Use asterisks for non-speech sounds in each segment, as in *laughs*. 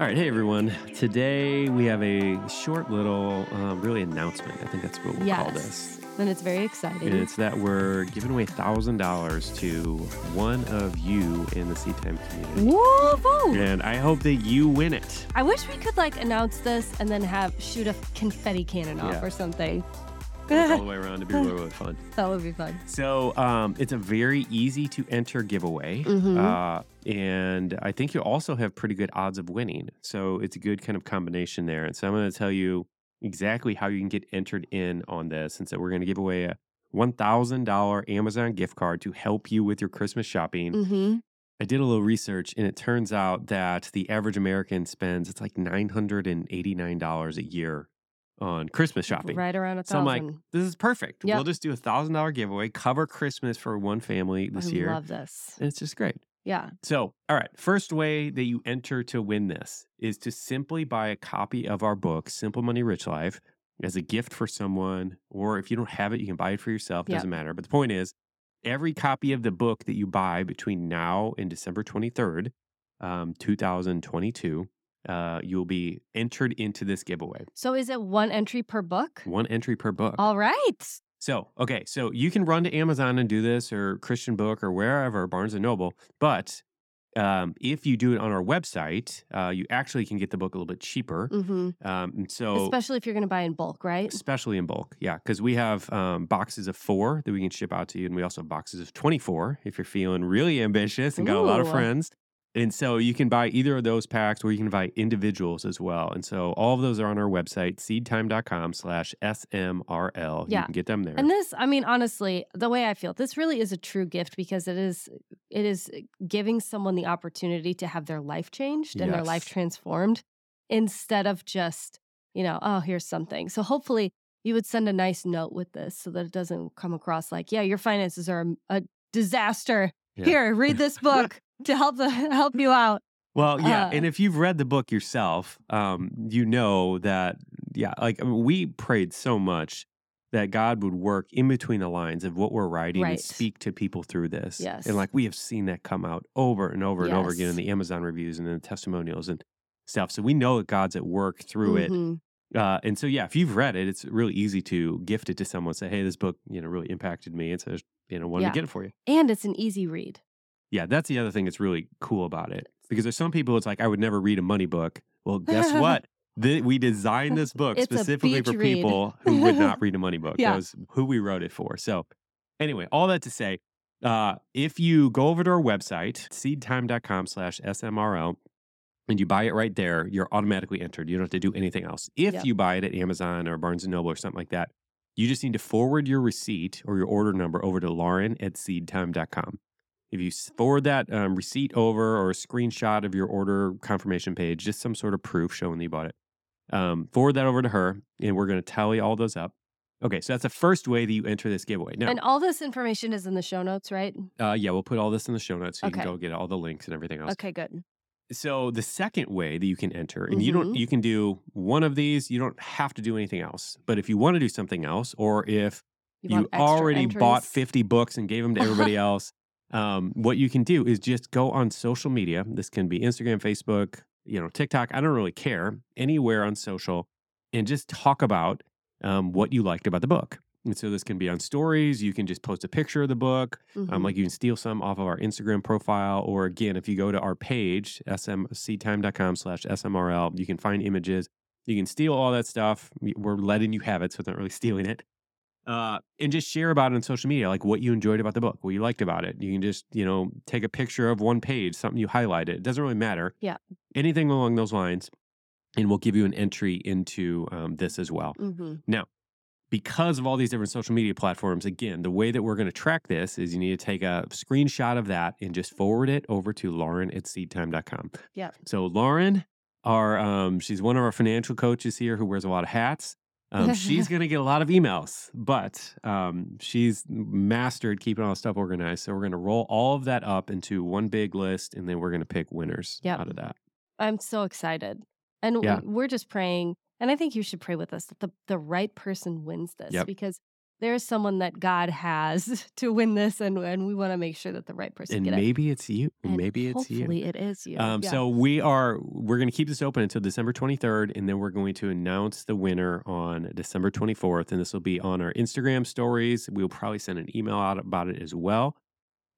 All right, hey everyone. Today we have a short little, um, really announcement. I think that's what we'll call this. Yes. And it's very exciting. And it's that we're giving away thousand dollars to one of you in the Seed Time community. Woo woo! And I hope that you win it. I wish we could like announce this and then have shoot a confetti cannon off Yeah. or something. It's all the way around to be really, really fun. *laughs* That would be fun. So um, it's a very easy to enter giveaway. Mhm. Uh, and I think you also have pretty good odds of winning. So it's a good kind of combination there. And so I'm going to tell you exactly how you can get entered in on this. And so we're going to give away a $1,000 Amazon gift card to help you with your Christmas shopping. Mm-hmm. I did a little research and it turns out that the average American spends, it's like $989 a year on Christmas shopping. Right around a thousand. So I'm like, this is perfect. Yep. We'll just do a thousand dollar giveaway, cover Christmas for one family this year. I year. love this. and it's just great. Yeah. So, all right, first way that you enter to win this is to simply buy a copy of our book, Simple Money Rich Life, as a gift for someone. Or if you don't have it, you can buy it for yourself. Yep. Doesn't matter. But the point is, every copy of the book that you buy between now and December 23rd, um, 2022, uh, you'll be entered into this giveaway. So is it one entry per book? One entry per book. All right. So, okay, so you can run to Amazon and do this or Christian Book or wherever, Barnes and Noble. But um, if you do it on our website, uh, you actually can get the book a little bit cheaper. Mm-hmm. Um, so, Especially if you're going to buy in bulk, right? especially in bulk, yeah, because we have um, boxes of four that we can ship out to you, and we also have boxes of 24 if you're feeling really ambitious and got a lot of friends. And so you can buy either of those packs or you can buy individuals as well. And so all of those are on our website, seedtime.com slash SMRL. Yeah. You can get them there. And this, I mean, honestly, the way I feel, this really is a true gift because it is it is uh, giving someone the opportunity to have their life changed and their life transformed instead of just, you know, oh, here's something. So hopefully you would send a nice note with this so that it doesn't come across like, yeah, your finances are a, a disaster. Yeah. Here, read this *laughs* book to help the *laughs* help you out. Well, yeah, Uh, and if you've read the book yourself, um, you know that yeah, like I mean, we prayed so much that God would work in between the lines of what we're writing and speak to people through this. Yes. and like we have seen that come out over and over and over again in the Amazon reviews and in the testimonials and stuff. So we know that God's at work through it. Mhm. Uh, and so yeah, if you've read it, it's really easy to gift it to someone. Say, hey, this book, you know, really impacted me, and so you know, wanted Yeah. to get it for you. And it's an easy read. Yeah, that's the other thing that's really cool about it. Because there's some people, it's like, I would never read a money book. Well, guess *laughs* what? The, we designed this book It's a specifically for beach read. people who would *laughs* not read a money book. Yeah. That was who we wrote it for. So, anyway, all that to say, uh, if you go over to our website, seedtime.com slash SMRL, and you buy it right there, you're automatically entered. You don't have to do anything else. If Yep. you buy it at Amazon or Barnes and Noble or something like that, you just need to forward your receipt or your order number over to Lauren at seedtime.com. If you forward that um, receipt over or a screenshot of your order confirmation page, just some sort of proof showing that you bought it, um, forward that over to her, and we're going to tally all those up. Okay, so that's the first way that you enter this giveaway. Now, And all this information is in the show notes, right? uh, yeah, we'll put all this in the show notes so you Okay. can go get all the links and everything else. Okay, good. So the second way that you can enter, and you don't, Mhm. you can do one of these. You don't have to do anything else. But if you want to do something else, or if you, extra already bought 50 books and gave them to everybody *laughs* else, um, what you can do is just go on social media. This can be Instagram, Facebook, you know, TikTok. I don't really care anywhere on social, and just talk about um, what you liked about the book. And so this can be on stories. You can just post a picture of the book. Um, Mhm. like you can steal some off of our Instagram profile, or again, if you go to our page, seedtime.com slash smrl, you can find images. You can steal all that stuff. We- We're letting you have it, so it's not really stealing it. Uh, and just share about it on social media, like what you enjoyed about the book, what you liked about it. You can just, you know, take a picture of one page, something you highlighted. It doesn't really matter. Yeah. Anything along those lines. And we'll give you an entry into um, this as well Mhm. because of all these different social media platforms, again, the way that we're going to track this is you need to take a screenshot of that and just forward it over to Lauren at seedtime.com. Yeah. So Lauren, our um, she's one of our financial coaches here who wears a lot of hats. Um, she's *laughs* going to get a lot of emails, but um, she's mastered keeping all the stuff organized. So we're going to roll all of that up into one big list, and then we're going to pick winners Yep. out of that. I'm so excited. And Yeah. we're just praying, and I think you should pray with us that the, the right person wins this Yep. because there's someone that God has *laughs* to win this, and and we want to make sure that the right person And get it. maybe it's you. And maybe it's you. hopefully it is you. Um, Yeah. So we are we're going to keep this open until December 23rd, and then we're going to announce the winner on December 24th, and this will be on our Instagram stories. We'll probably send an email out about it as well.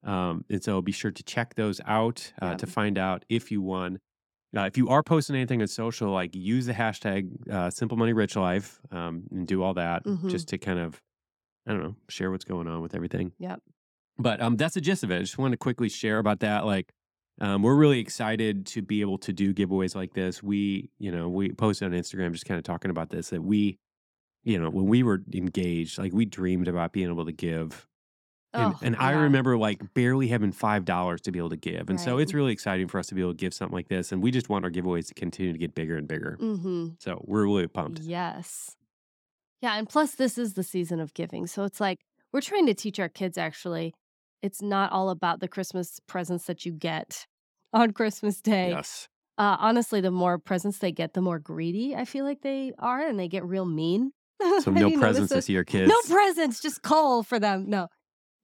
Um, and so be sure to check those out uh, Yeah. to find out if you won. Uh, if you are posting anything on social, like use the hashtag uh, Simple Money Rich Life um, and do all that Mhm. just to kind of, I don't know, share what's going on with everything. Yep. But um, that's the gist of it. I just wanted to quickly share about that. Like, um, we're really excited to be able to do giveaways like this. We, you know, we posted on Instagram just kind of talking about this that we, you know, when we were engaged, like we dreamed about being able to give. And, Oh, and I yeah. remember like barely having five dollars to be able to give, and so it's really exciting for us to be able to give something like this. And we just want our giveaways to continue to get bigger and bigger. Mm-hmm. So we're really pumped. Yes. Yeah. And plus, this is the season of giving. So it's like we're trying to teach our kids actually, it's not all about the Christmas presents that you get *laughs* on Christmas Day. Yes. Uh, honestly, the more presents they get, the more greedy I feel like they are and they get real mean. *laughs* So no presents this? this year, kids. No presents, just coal for them. No,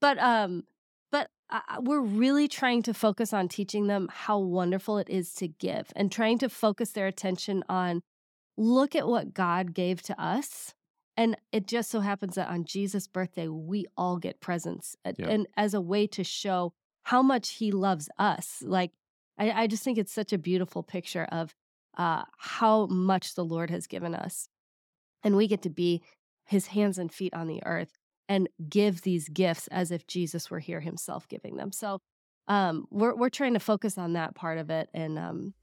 but um, but uh, we're really trying to focus on teaching them how wonderful it is to give, and trying to focus their attention on look at what God gave to us. And it just so happens that on Jesus' birthday, we all get presents, and as a way to show how much He loves us. Like, I, I just think it's such a beautiful picture of uh, how much the Lord has given us and we get to be his hands and feet on the earth and give these gifts as if Jesus were here himself giving them. So um, we're we're trying to focus on that part of it, and um,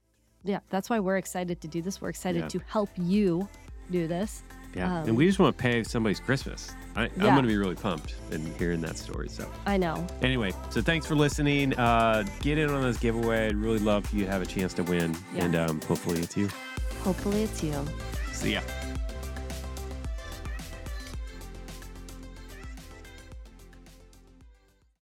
yeah, that's why we're excited to do this. We're excited Yeah. to help you do this. Yeah. Um, and we just want to pay somebody's Christmas. I, I'm Yeah. going to be really pumped in hearing that story. So. I know. Anyway, so thanks for listening. Uh, get in on this giveaway. I'd really love for you to have a chance to win. Yeah. And um, hopefully it's you. Hopefully, it's you. See ya.